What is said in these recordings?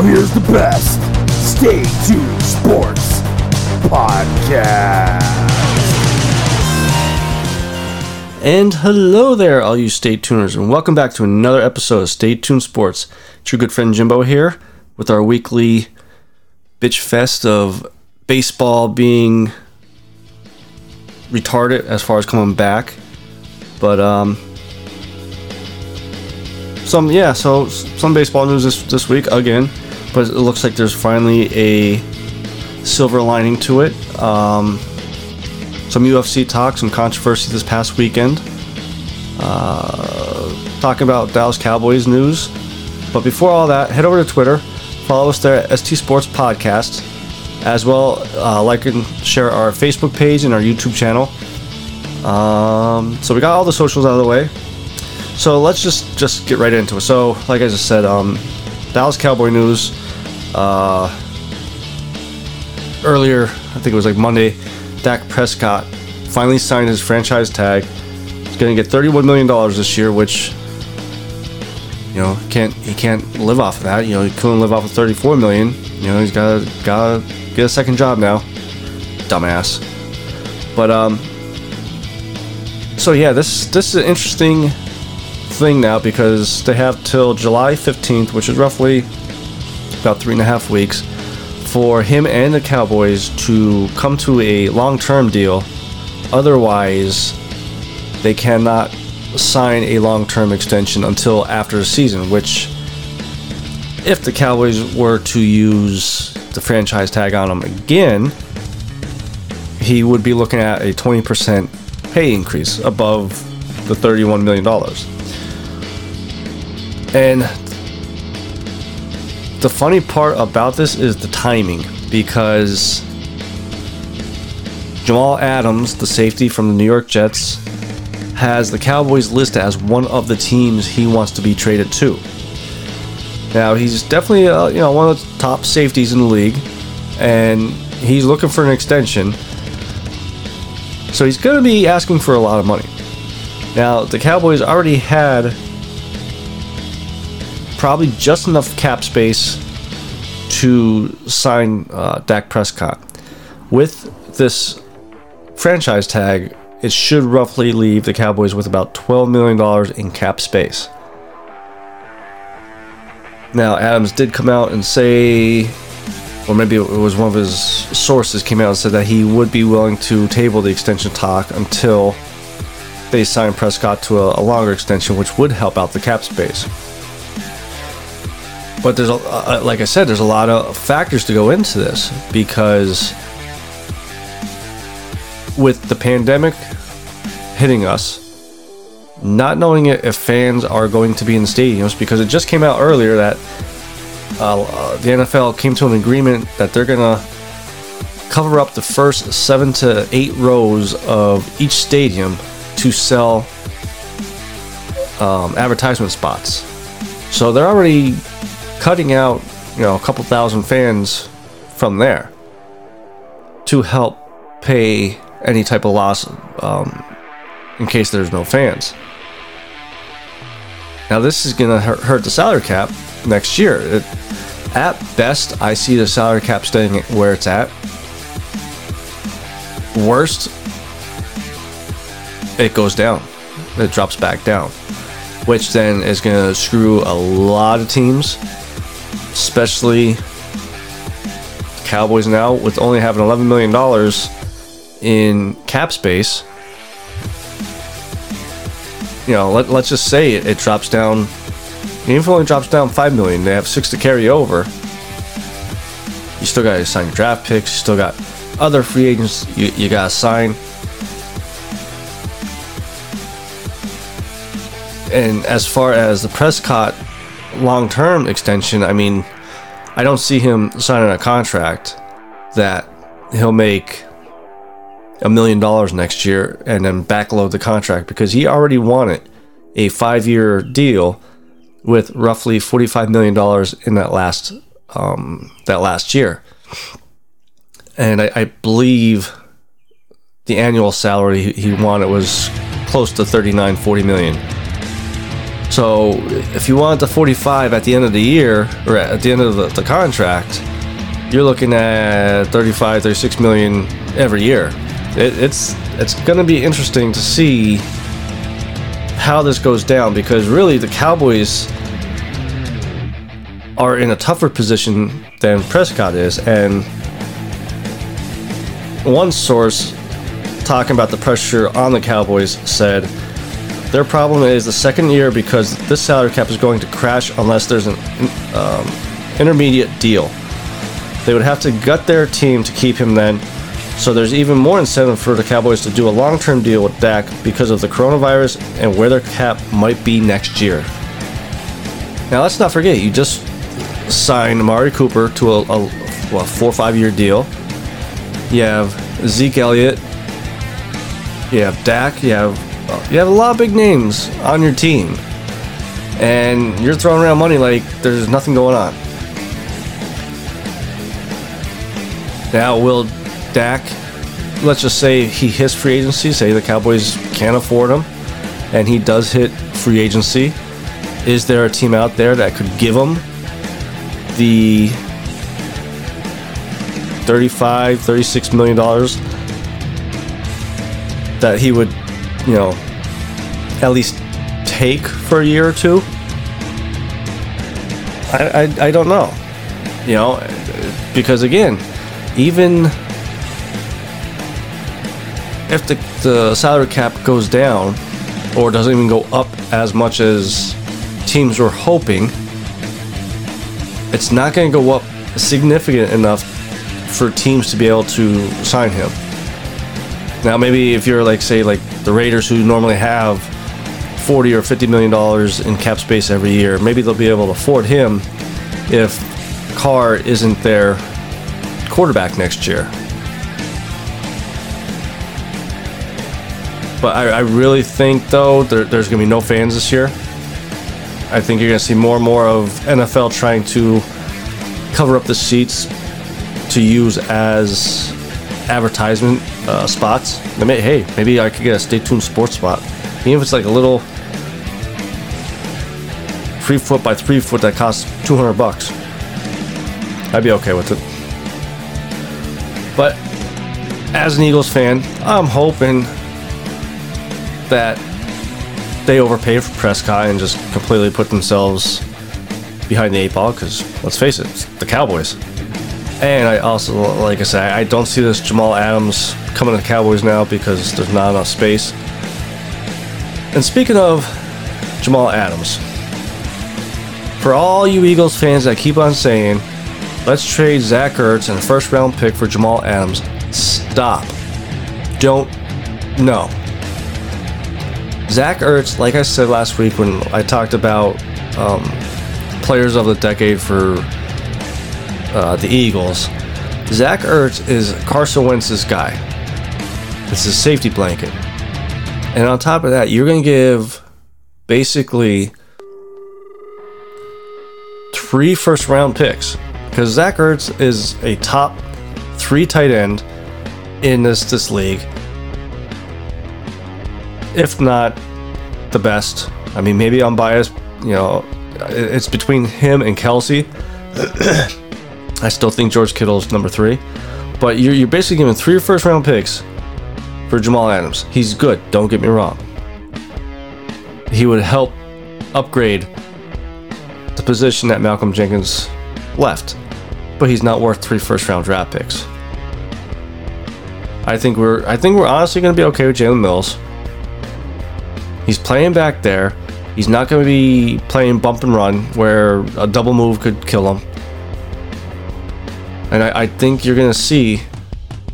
Now here's the best. Stay tuned sports podcast. And hello there, all you Stay Tuners, and welcome back to another episode of Stay Tuned Sports. It's your good friend Jimbo here with our weekly bitch fest of baseball being retarded as far as coming back. But, um, some, yeah, so some baseball news this, this week again, but it looks like there's finally a silver lining to it. Um, some UFC talk, some controversy this past weekend. Uh, talking about Dallas Cowboys news. But before all that, head over to Twitter, follow us there at ST Sports Podcast, as well uh, like and share our Facebook page and our YouTube channel. Um, so we got all the socials out of the way. So let's just just get right into it. So, like I just said, um, Dallas Cowboy news. Uh, earlier, I think it was like Monday, Dak Prescott finally signed his franchise tag. He's going to get $31 million this year, which you know can't he can't live off of that. You know he couldn't live off of 34 million. You know he's got got to get a second job now. Dumbass. But um. So yeah, this this is an interesting thing now because they have till July 15th, which is roughly about three and a half weeks, for him and the Cowboys to come to a long term deal. Otherwise, they cannot sign a long term extension until after the season, which, if the Cowboys were to use the franchise tag on him again, he would be looking at a 20% pay increase above the $31 million. And the funny part about this is the timing because Jamal Adams, the safety from the New York Jets, has the Cowboys listed as one of the teams he wants to be traded to. Now he's definitely uh, you know one of the top safeties in the league, and he's looking for an extension. So he's going to be asking for a lot of money. Now the Cowboys already had probably just enough cap space to sign uh, Dak Prescott. With this franchise tag, it should roughly leave the Cowboys with about $12 million in cap space. Now, Adams did come out and say, or maybe it was one of his sources came out and said that he would be willing to table the extension talk until they sign Prescott to a, a longer extension, which would help out the cap space. But there's a, uh, like I said, there's a lot of factors to go into this because with the pandemic hitting us, not knowing if fans are going to be in stadiums because it just came out earlier that uh, uh, the NFL came to an agreement that they're gonna cover up the first seven to eight rows of each stadium to sell um, advertisement spots. So they're already cutting out, you know, a couple thousand fans from there to help pay any type of loss um, in case there's no fans. Now this is gonna hurt, hurt the salary cap next year. It, at best, I see the salary cap staying where it's at. Worst, it goes down. It drops back down, which then is gonna screw a lot of teams, especially Cowboys now with only having 11 million dollars in cap space you know, let, let's just say it, it drops down. Even if it only drops down five million, they have six to carry over. You still got to sign your draft picks. You still got other free agents you, you got to sign. And as far as the Prescott long term extension, I mean, I don't see him signing a contract that he'll make a million dollars next year and then backload the contract because he already wanted a five year deal with roughly $45 million in that last um, that last year. And I, I believe the annual salary he- wanted was close to 39, 40 million. So if you want the 45 at the end of the year or at the end of the, the contract, you're looking at 35, 36 million every year. It, it's it's going to be interesting to see how this goes down because really the Cowboys are in a tougher position than Prescott is, and one source talking about the pressure on the Cowboys said their problem is the second year because this salary cap is going to crash unless there's an um, intermediate deal. They would have to gut their team to keep him then. So there's even more incentive for the Cowboys to do a long-term deal with Dak because of the coronavirus and where their cap might be next year. Now let's not forget, you just signed Amari Cooper to a, a, four or five year deal. You have Zeke Elliott. You have Dak. You have you have a lot of big names on your team, and you're throwing around money like there's nothing going on. Now, will Dak? Let's just say he hits free agency. Say the Cowboys can't afford him, and he does hit free agency. Is there a team out there that could give him the 35 36 million dollars that he would you know at least take for a year or two I, I, I don't know you know because again even if the, the salary cap goes down or doesn't even go up as much as teams were hoping it's not going to go up significant enough for teams to be able to sign him. Now, maybe if you're like, say, like the Raiders, who normally have 40 or 50 million dollars in cap space every year, maybe they'll be able to afford him if Carr isn't their quarterback next year. But I, I really think, though, there, there's going to be no fans this year. I think you're going to see more and more of NFL trying to cover up the seats to use as advertisement uh, spots. I mean, hey, maybe I could get a Stay Tuned Sports spot. Even if it's like a little three foot by three foot that costs 200 bucks. I'd be okay with it. But as an Eagles fan, I'm hoping that they overpaid for Prescott and just completely put themselves behind the eight ball because let's face it, the Cowboys. And I also, like I said, I don't see this Jamal Adams coming to the Cowboys now because there's not enough space. And speaking of Jamal Adams, for all you Eagles fans that keep on saying, let's trade Zach Ertz and a first round pick for Jamal Adams, stop. Don't. No. Zach Ertz, like I said last week when I talked about um, players of the decade for uh, the Eagles, Zach Ertz is Carson Wentz's guy. It's his safety blanket. And on top of that, you're going to give basically three first round picks because Zach Ertz is a top three tight end in this this league, if not the best. I mean, maybe I'm biased. You know, it's between him and Kelce. I still think George Kittle is number three, but you're, you're basically giving three first round picks for Jamal Adams. He's good, don't get me wrong. He would help upgrade position that Malcolm Jenkins left, but he's not worth three first round draft picks. I think we're I think we're honestly going to be okay with Jalen Mills. He's playing back there. He's not going to be playing bump and run where a double move could kill him. And I, I think you're going to see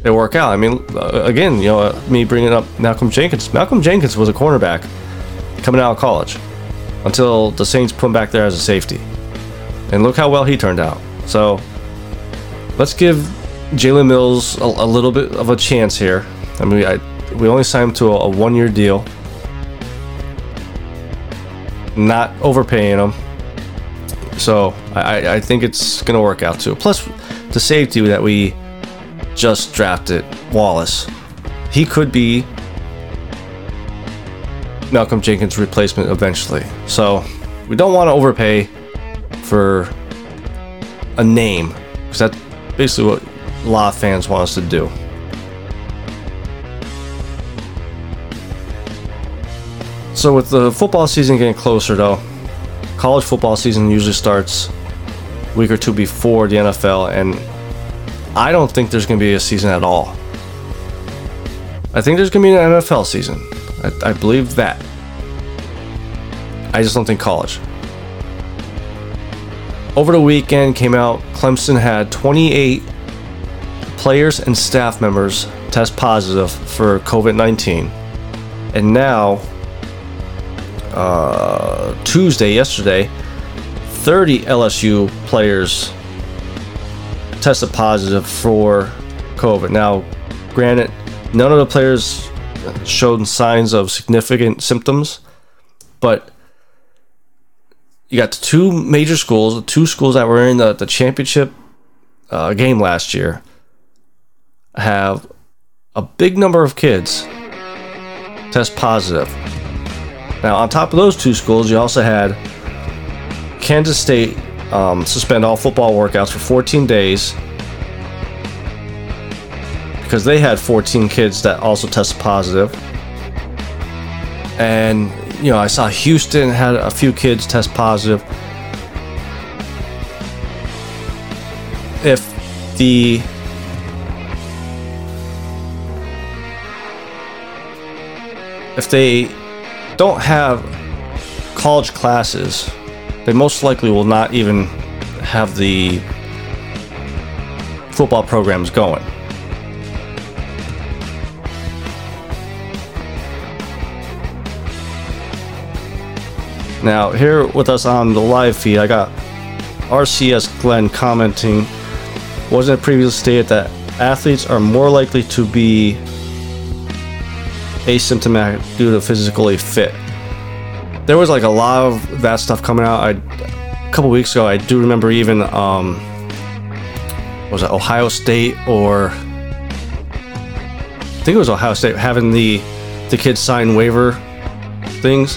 it work out. I mean, uh, again, you know, uh, me bringing up Malcolm Jenkins. Malcolm Jenkins was a cornerback coming out of college until the Saints put him back there as a safety. And look how well he turned out. So let's give Jalen Mills a, a little bit of a chance here. I mean, I, we only signed him to a, a one year deal. Not overpaying him. So I, I think it's going to work out too. Plus, the safety that we just drafted, Wallace, he could be Malcolm Jenkins' replacement eventually. So we don't want to overpay for a name because that's basically what a lot of fans want us to do. So with the football season getting closer though, college football season usually starts week or two before the NFL and I don't think there's going to be a season at all. I think there's going to be an NFL season. I, I believe that. I just don't think college. Over the weekend came out Clemson had 28 players and staff members test positive for COVID 19. And now, uh, Tuesday, yesterday, 30 LSU players tested positive for COVID. Now, granted, none of the players showed signs of significant symptoms, but you got two major schools, two schools that were in the, the championship uh, game last year, have a big number of kids test positive. Now, on top of those two schools, you also had Kansas State um, suspend all football workouts for 14 days because they had 14 kids that also tested positive. And, you know, I saw Houston had a few kids test positive. If the if they don't have college classes, they most likely will not even have the football programs going. Now, here with us on the live feed, I got RCS Glenn commenting Wasn't it previously stated that athletes are more likely to be asymptomatic due to physically fit? There was like a lot of that stuff coming out. I, a couple weeks ago, I do remember even, um, was it Ohio State or I think it was Ohio State having the the kids sign waiver things.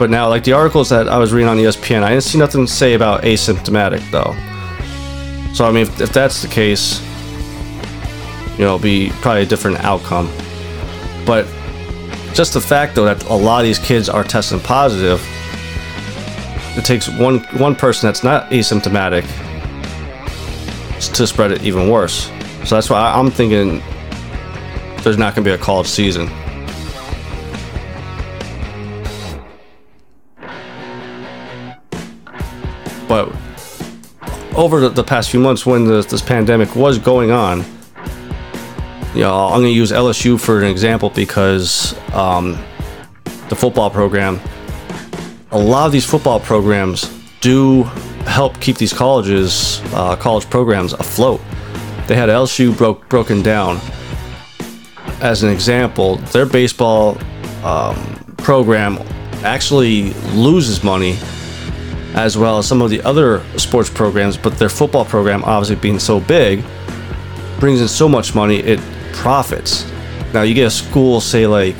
But now, like the articles that I was reading on ESPN, I didn't see nothing to say about asymptomatic though. So I mean, if, if that's the case, you know, it'll be probably a different outcome. But just the fact though that a lot of these kids are testing positive, it takes one one person that's not asymptomatic to spread it even worse. So that's why I'm thinking there's not going to be a college season. But over the, the past few months, when this, this pandemic was going on, you know, I'm going to use LSU for an example because um, the football program, a lot of these football programs do help keep these colleges, uh, college programs afloat. They had LSU broke broken down as an example. Their baseball um, program actually loses money as well as some of the other sports programs, but their football program, obviously being so big, brings in so much money it profits. Now you get a school, say like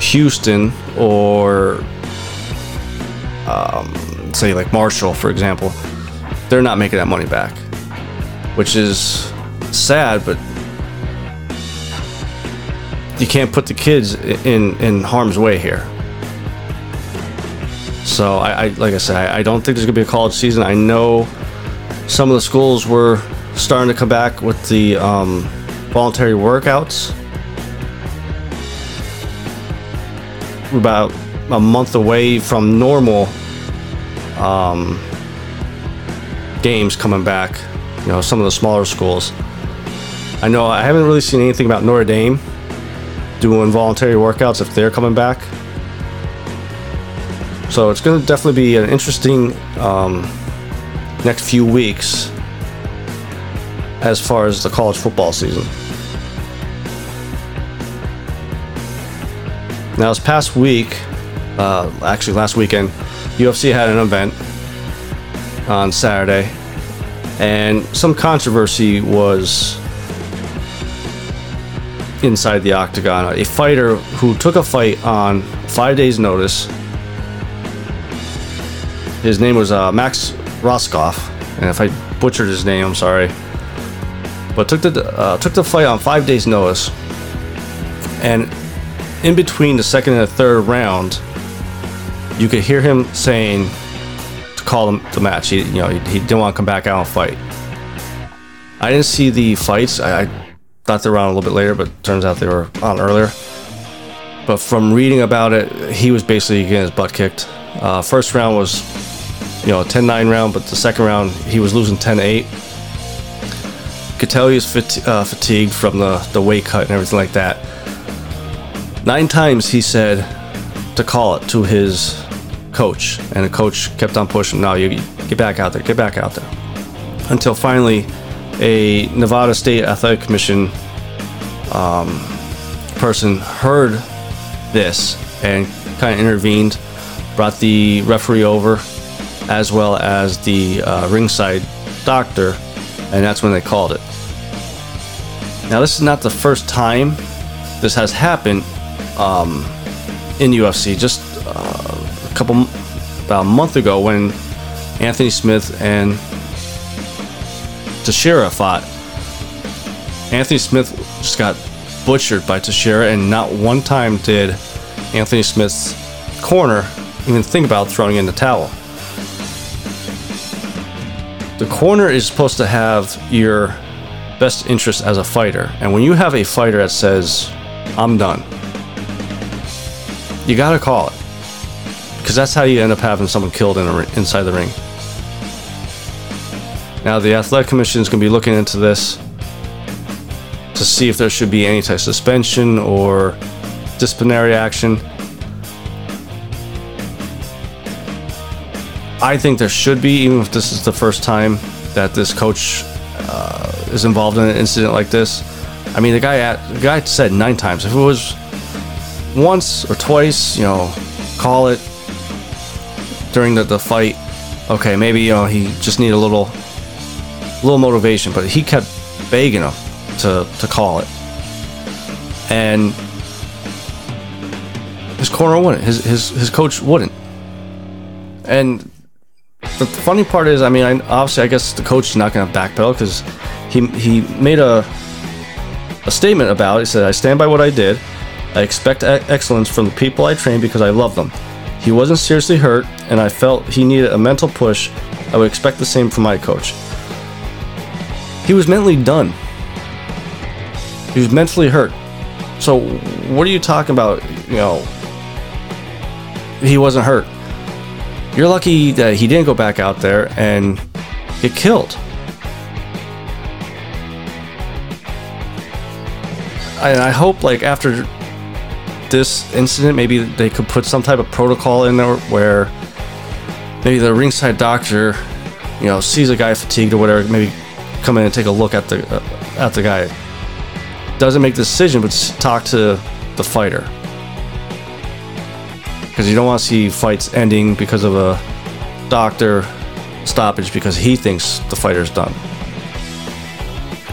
Houston or um, say like Marshall, for example, they're not making that money back, which is sad, but you can't put the kids in in harm's way here. So I, I like I said, I, I don't think there's gonna be a college season. I know some of the schools were starting to come back with the um, voluntary workouts. we're about a month away from normal um, games coming back. You know, some of the smaller schools. I know I haven't really seen anything about Notre Dame doing voluntary workouts if they're coming back. So it's going to definitely be an interesting um, next few weeks as far as the college football season. Now, this past week, uh, actually last weekend, UFC had an event on Saturday, and some controversy was inside the octagon. A fighter who took a fight on five days' notice. His name was uh, Max Rohskopf, and if I butchered his name, I'm sorry. But took the uh, took the fight on five days' notice, and in between the second and the third round, you could hear him saying to call him the match. He, you know, he, he didn't want to come back out and fight. I didn't see the fights. I, I thought they were on a little bit later, but turns out they were on earlier. But from reading about it, he was basically getting his butt kicked. Uh, first round was, you know, a 10-9 round, but the second round he was losing 10-8. Could tell he was fat- uh, fatigued from the, the weight cut and everything like that. Nine times he said to call it to his coach, and the coach kept on pushing. No, you get back out there, get back out there. Until finally, a Nevada State Athletic Commission um, person heard this and kind of intervened, brought the referee over, as well as the uh, ringside doctor, and that's when they called it. Now, this is not the first time this has happened um, in UFC. Just uh, a couple, about a month ago, when Anthony Smith and Teixeira fought. Anthony Smith just got butchered by Teixeira, and not one time did Anthony Smith's corner even think about throwing in the towel. The corner is supposed to have your best interest as a fighter, and when you have a fighter that says, I'm done, you gotta call it. Because that's how you end up having someone killed in inside the ring. Now, the Athletic Commission is going to be looking into this to see if there should be any type of suspension or disciplinary action. I think there should be, even if this is the first time that this coach uh, is involved in an incident like this. I mean, the guy at, the guy said nine times. If it was once or twice, you know, call it during the, the fight. Okay, maybe you know he just need a little little motivation, but he kept begging him to, to call it. And his corner wouldn't. His, his, his coach wouldn't. And the funny part is, I mean, I, obviously, I guess the coach is not going to backpedal because he, he made a, a statement about it. He said, I stand by what I did. I expect excellence from the people I train because I love them. He wasn't seriously hurt, and I felt he needed a mental push. I would expect the same from my coach. He was mentally done. He was mentally hurt. So, what are you talking about? You know, he wasn't hurt. You're lucky that he didn't go back out there and get killed. I hope, like, after this incident, maybe they could put some type of protocol in there where maybe the ringside doctor, you know, sees a guy fatigued or whatever, maybe come in and take a look at the uh, at the guy. Doesn't make the decision, but talk to the fighter because you don't want to see fights ending because of a doctor stoppage because he thinks the fighter's done.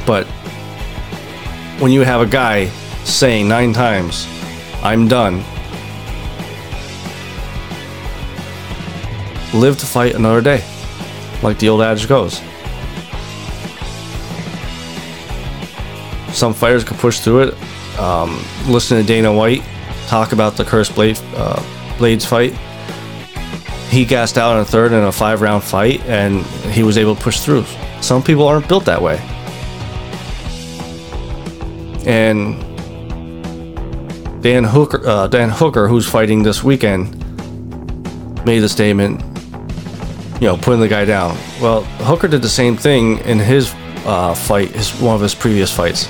But when you have a guy saying nine times, "I'm done," live to fight another day, like the old adage goes. some fighters could push through it. Um, listen to Dana White talk about the Curtis Blaydes, uh, Blaydes fight. He gassed out in a third in a five round fight and he was able to push through. Some people aren't built that way. And Dan Hooker, uh, Dan Hooker, who's fighting this weekend, made the statement, you know, putting the guy down. Well, Hooker did the same thing in his uh, fight, his one of his previous fights.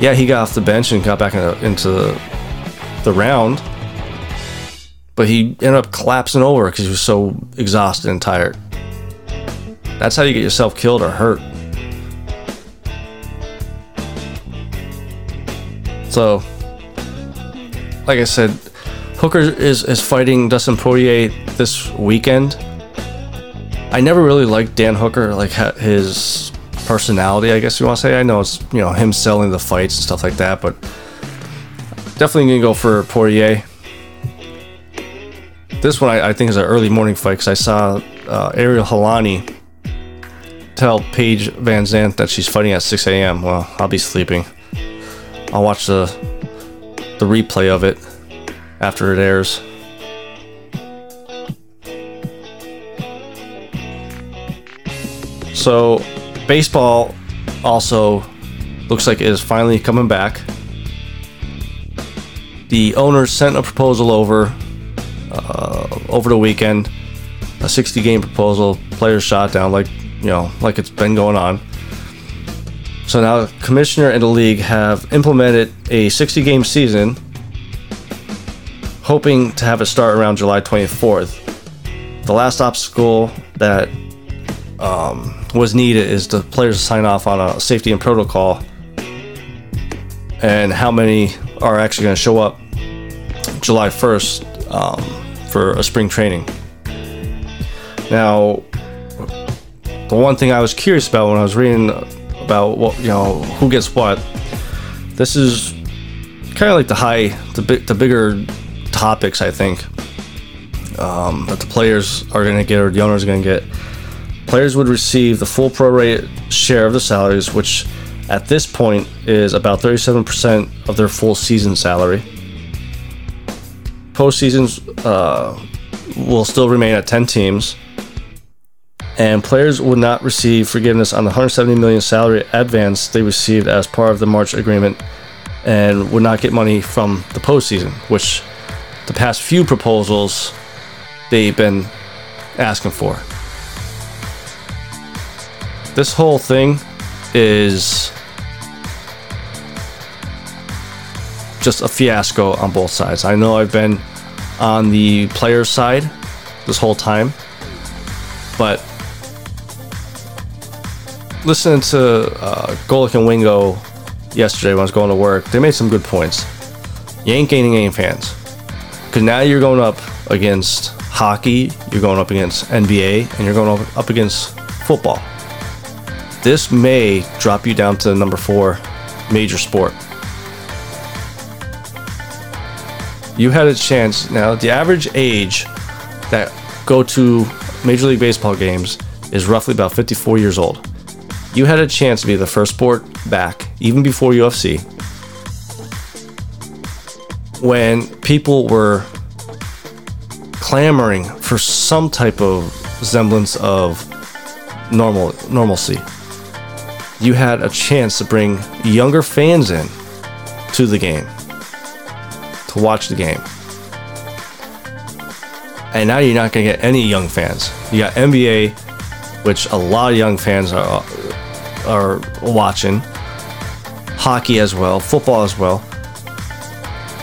Yeah, he got off the bench and got back in into the, the round, but he ended up collapsing over because he was so exhausted and tired. That's how you get yourself killed or hurt. So, like I said, Hooker is, is fighting Dustin Poirier this weekend. I never really liked Dan Hooker, like his personality, I guess you want to say. I know it's you know him selling the fights and stuff like that, but definitely gonna go for Poirier. This one I, I think is an early morning fight because I saw uh, Ariel Helwani tell Paige VanZant that she's fighting at 6 a.m. Well, I'll be sleeping. I'll watch the the replay of it after it airs. So, baseball also looks like it is finally coming back. The owners sent a proposal over uh, over the weekend, a 60 game proposal. Players shot down like you know like it's been going on. So now the commissioner and the league have implemented a 60 game season, hoping to have it start around July 24th. The last obstacle that um, was needed is the players sign off on a safety and protocol and how many are actually going to show up July 1st um, for a spring training. Now, the one thing I was curious about when I was reading about what you know who gets what. This is kind of like the high, the big, the bigger topics I think um, that the players are going to get or the owners are going to get. Players would receive the full prorate share of the salaries, which at this point is about 37% of their full season salary. Postseasons uh, will still remain at 10 teams and players would not receive forgiveness on the 170 million salary advance they received as part of the March agreement, and would not get money from the postseason, which the past few proposals they've been asking for. This whole thing is just a fiasco on both sides. I know I've been on the player's side this whole time, but listening to uh, Golic and Wingo yesterday when I was going to work, they made some good points. You ain't gaining any fans. Because now you're going up against hockey, you're going up against NBA, and you're going up, up against football. This may drop you down to number four major sport. You had a chance. Now, the average age that go to Major League Baseball games is roughly about 54 years old you had a chance to be the first sport back, even before UFC, when people were clamoring for some type of semblance of normal normalcy. You had a chance to bring younger fans in to the game to watch the game. And now you're not going to get any young fans. You got NBA, which a lot of young fans are are watching, hockey as well, football as well.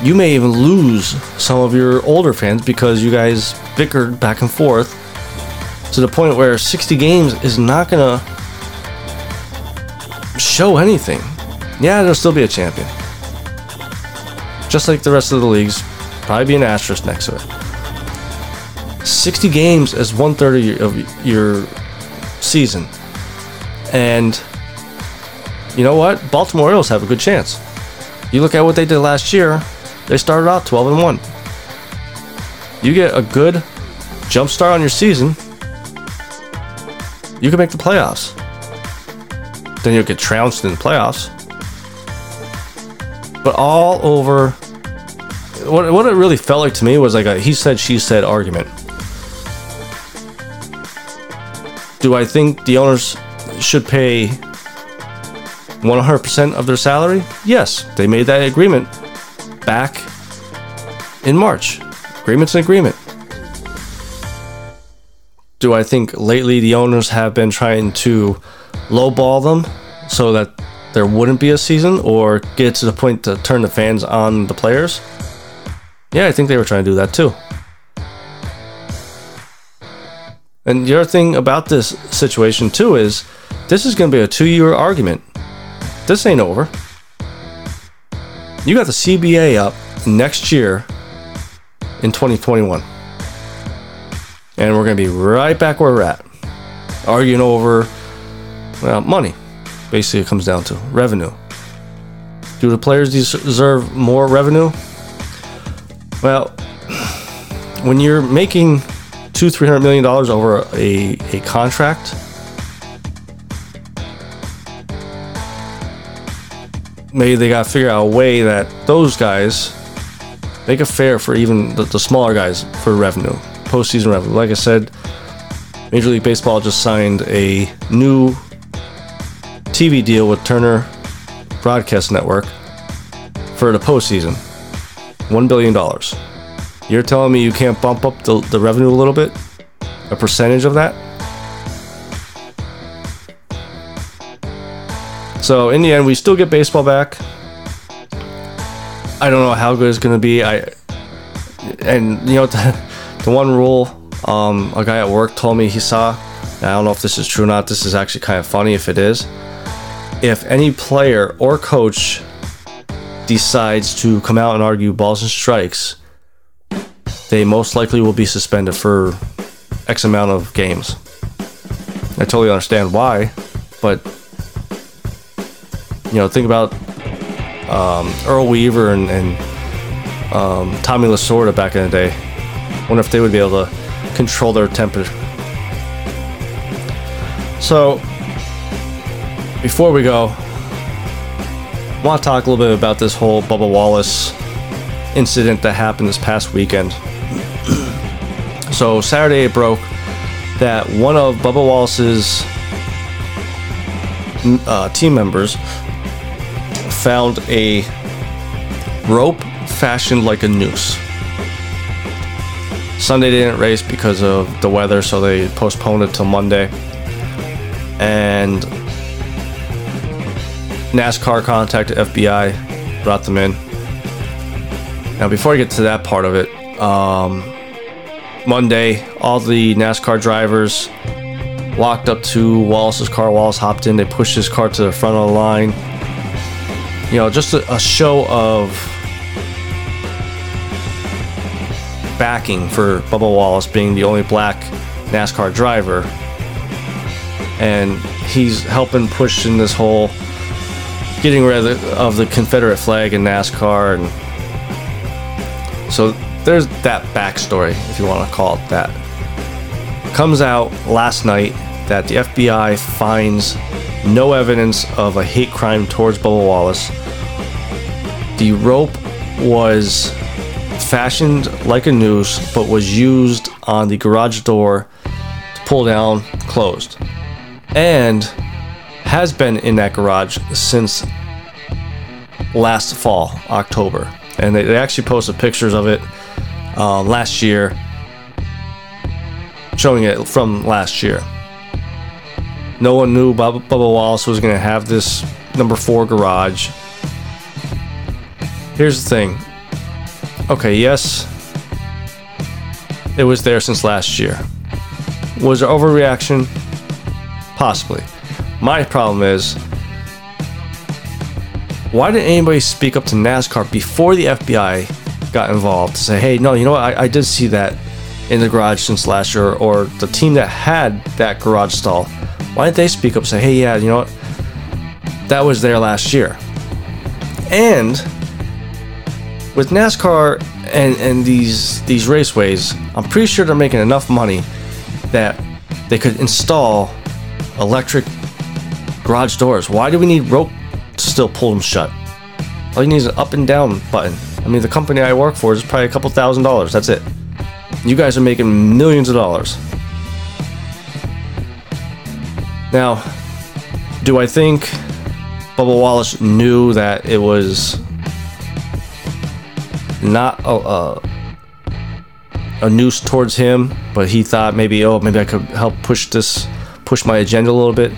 You may even lose some of your older fans because you guys bickered back and forth to the point where 60 games is not going to show anything. Yeah, there'll still be a champion. Just like the rest of the leagues, probably be an asterisk next to it. 60 games is one third of your, season. And you know what? Baltimore Orioles have a good chance. You look at what they did last year, they started out 12 and 1. You get a good jump start on your season, you can make the playoffs. Then you'll get trounced in the playoffs. But all over, what, what it really felt like to me was like a he said, she said argument. Do I think the owners should pay 100% of their salary? Yes, they made that agreement back in March. Agreement's an agreement. Do I think lately the owners have been trying to lowball them so that there wouldn't be a season or get to the point to turn the fans on the players? Yeah, I think they were trying to do that too. And the other thing about this situation too is this is going to be a two year argument. This ain't over. You got the CBA up next year in 2021. And we're going to be right back where we're at. Arguing over, well, money. Basically, it comes down to revenue. Do the players deserve more revenue? Well, when you're making two, three hundred million dollars over a, a contract, maybe they got to figure out a way that those guys make it fair for even the, the smaller guys for revenue, postseason revenue. Like I said, Major League Baseball just signed a new TV deal with Turner Broadcast Network for the postseason. $1 billion. You're telling me you can't bump up the, the revenue a little bit? A percentage of that? So in the end, we still get baseball back. I don't know how good it's gonna be. I and you know the, the one rule um, a guy at work told me he saw. I don't know if this is true or not. This is actually kind of funny if it is. If any player or coach decides to come out and argue balls and strikes, they most likely will be suspended for X amount of games. I totally understand why, but you know, think about um, Earl Weaver and, and um, Tommy Lasorda back in the day. Wonder if they would be able to control their temper. So, before we go, I want to talk a little bit about this whole Bubba Wallace incident that happened this past weekend. so, Saturday it broke that one of Bubba Wallace's uh, team members found a rope fashioned like a noose. Sunday didn't race because of the weather, so they postponed it till Monday. And NASCAR contacted FBI, brought them in. Now, before I get to that part of it, um, Monday, all the NASCAR drivers walked up to Wallace's car. Wallace hopped in. They pushed his car to the front of the line. You know, just a, a show of backing for Bubba Wallace being the only black NASCAR driver. And he's helping push in this whole getting rid of the, of the Confederate flag in NASCAR. And so there's that backstory, if you want to call it that. Comes out last night that the FBI finds no evidence of a hate crime towards Bubba Wallace. The rope was fashioned like a noose, but was used on the garage door to pull down closed. And has been in that garage since last fall, October. And they, they actually posted pictures of it uh, last year, showing it from last year. No one knew Bubba, Bubba Wallace was going to have this number four garage. Here's the thing. Okay, yes, it was there since last year. Was there overreaction? Possibly. My problem is, why didn't anybody speak up to NASCAR before the FBI got involved to say, hey, no, you know what, I, I did see that in the garage since last year, or the team that had that garage stall, why didn't they speak up and say, hey, yeah, you know what, that was there last year? And with NASCAR and, and these these raceways, I'm pretty sure they're making enough money that they could install electric garage doors. Why do we need rope to still pull them shut? All you need is an up and down button. I mean, the company I work for is probably a couple thousand dollars. That's it. You guys are making millions of dollars. Now, do I think Bubba Wallace knew that it was not a, a, a noose towards him, but he thought maybe, oh, maybe I could help push this, push my agenda a little bit.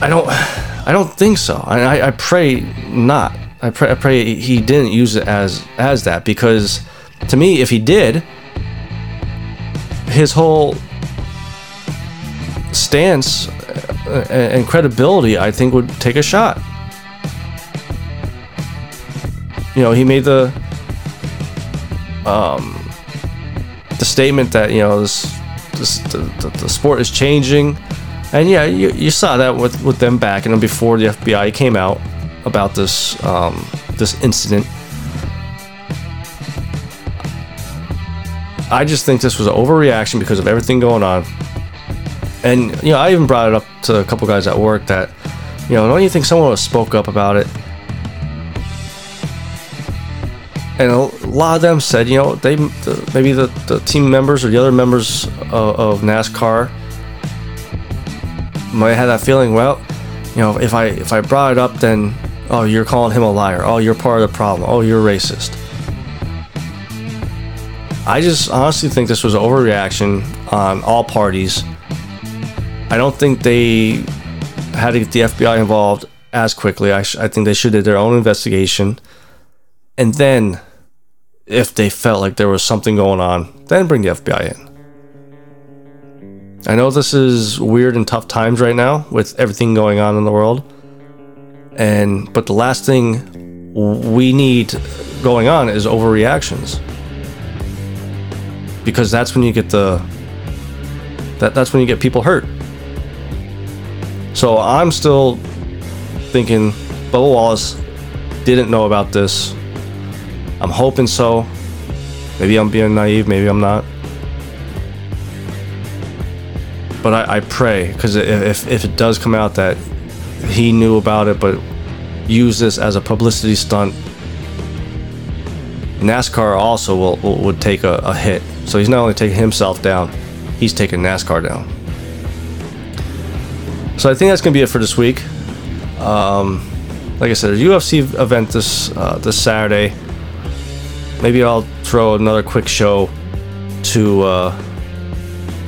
I don't, I don't think so. I, I, pray not. I pray, I pray he didn't use it as as that because, to me, if he did, his whole stance uh, and credibility, I think, would take a shot. You know, he made the um, the statement that you know this, this the, the, the sport is changing, and yeah, you, you saw that with with them back and before the FBI came out about this um, this incident. I just think this was an overreaction because of everything going on. And you know, I even brought it up to a couple guys at work that, you know, don't you think someone would have spoke up about it? And a lot of them said, you know, they the, maybe the, the team members or the other members of, of NASCAR might have that feeling. Well, you know, if I if I brought it up, then oh, you're calling him a liar. Oh, you're part of the problem. Oh, you're racist. I just honestly think this was an overreaction on all parties. I don't think they had to get the FBI involved as quickly. I, sh- I think they should have their own investigation. And then, if they felt like there was something going on, then bring the FBI in. I know this is weird and tough times right now with everything going on in the world. And but the last thing we need going on is overreactions. Because that's when you get the that that's when you get people hurt. So I'm still thinking Bubba Wallace didn't know about this. I'm hoping so. Maybe I'm being naive, maybe I'm not. But I, I pray, because if, if it does come out that he knew about it but used this as a publicity stunt, NASCAR also will, will would take a, a hit. So he's not only taking himself down, he's taking NASCAR down. So I think that's gonna be it for this week. Um, like I said, a UFC event this uh, this Saturday. Maybe I'll throw another quick show to uh,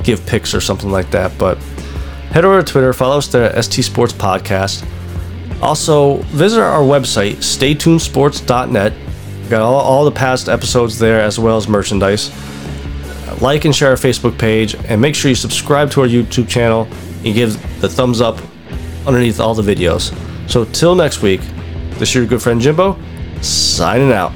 give picks or something like that. But head over to Twitter, follow us there at ST Sports Podcast. Also, visit our website, staytunesports.net. Got all, all the past episodes there as well as merchandise. Like and share our Facebook page, and make sure you subscribe to our YouTube channel and give the thumbs up underneath all the videos. So, till next week, this is your good friend Jimbo, signing out.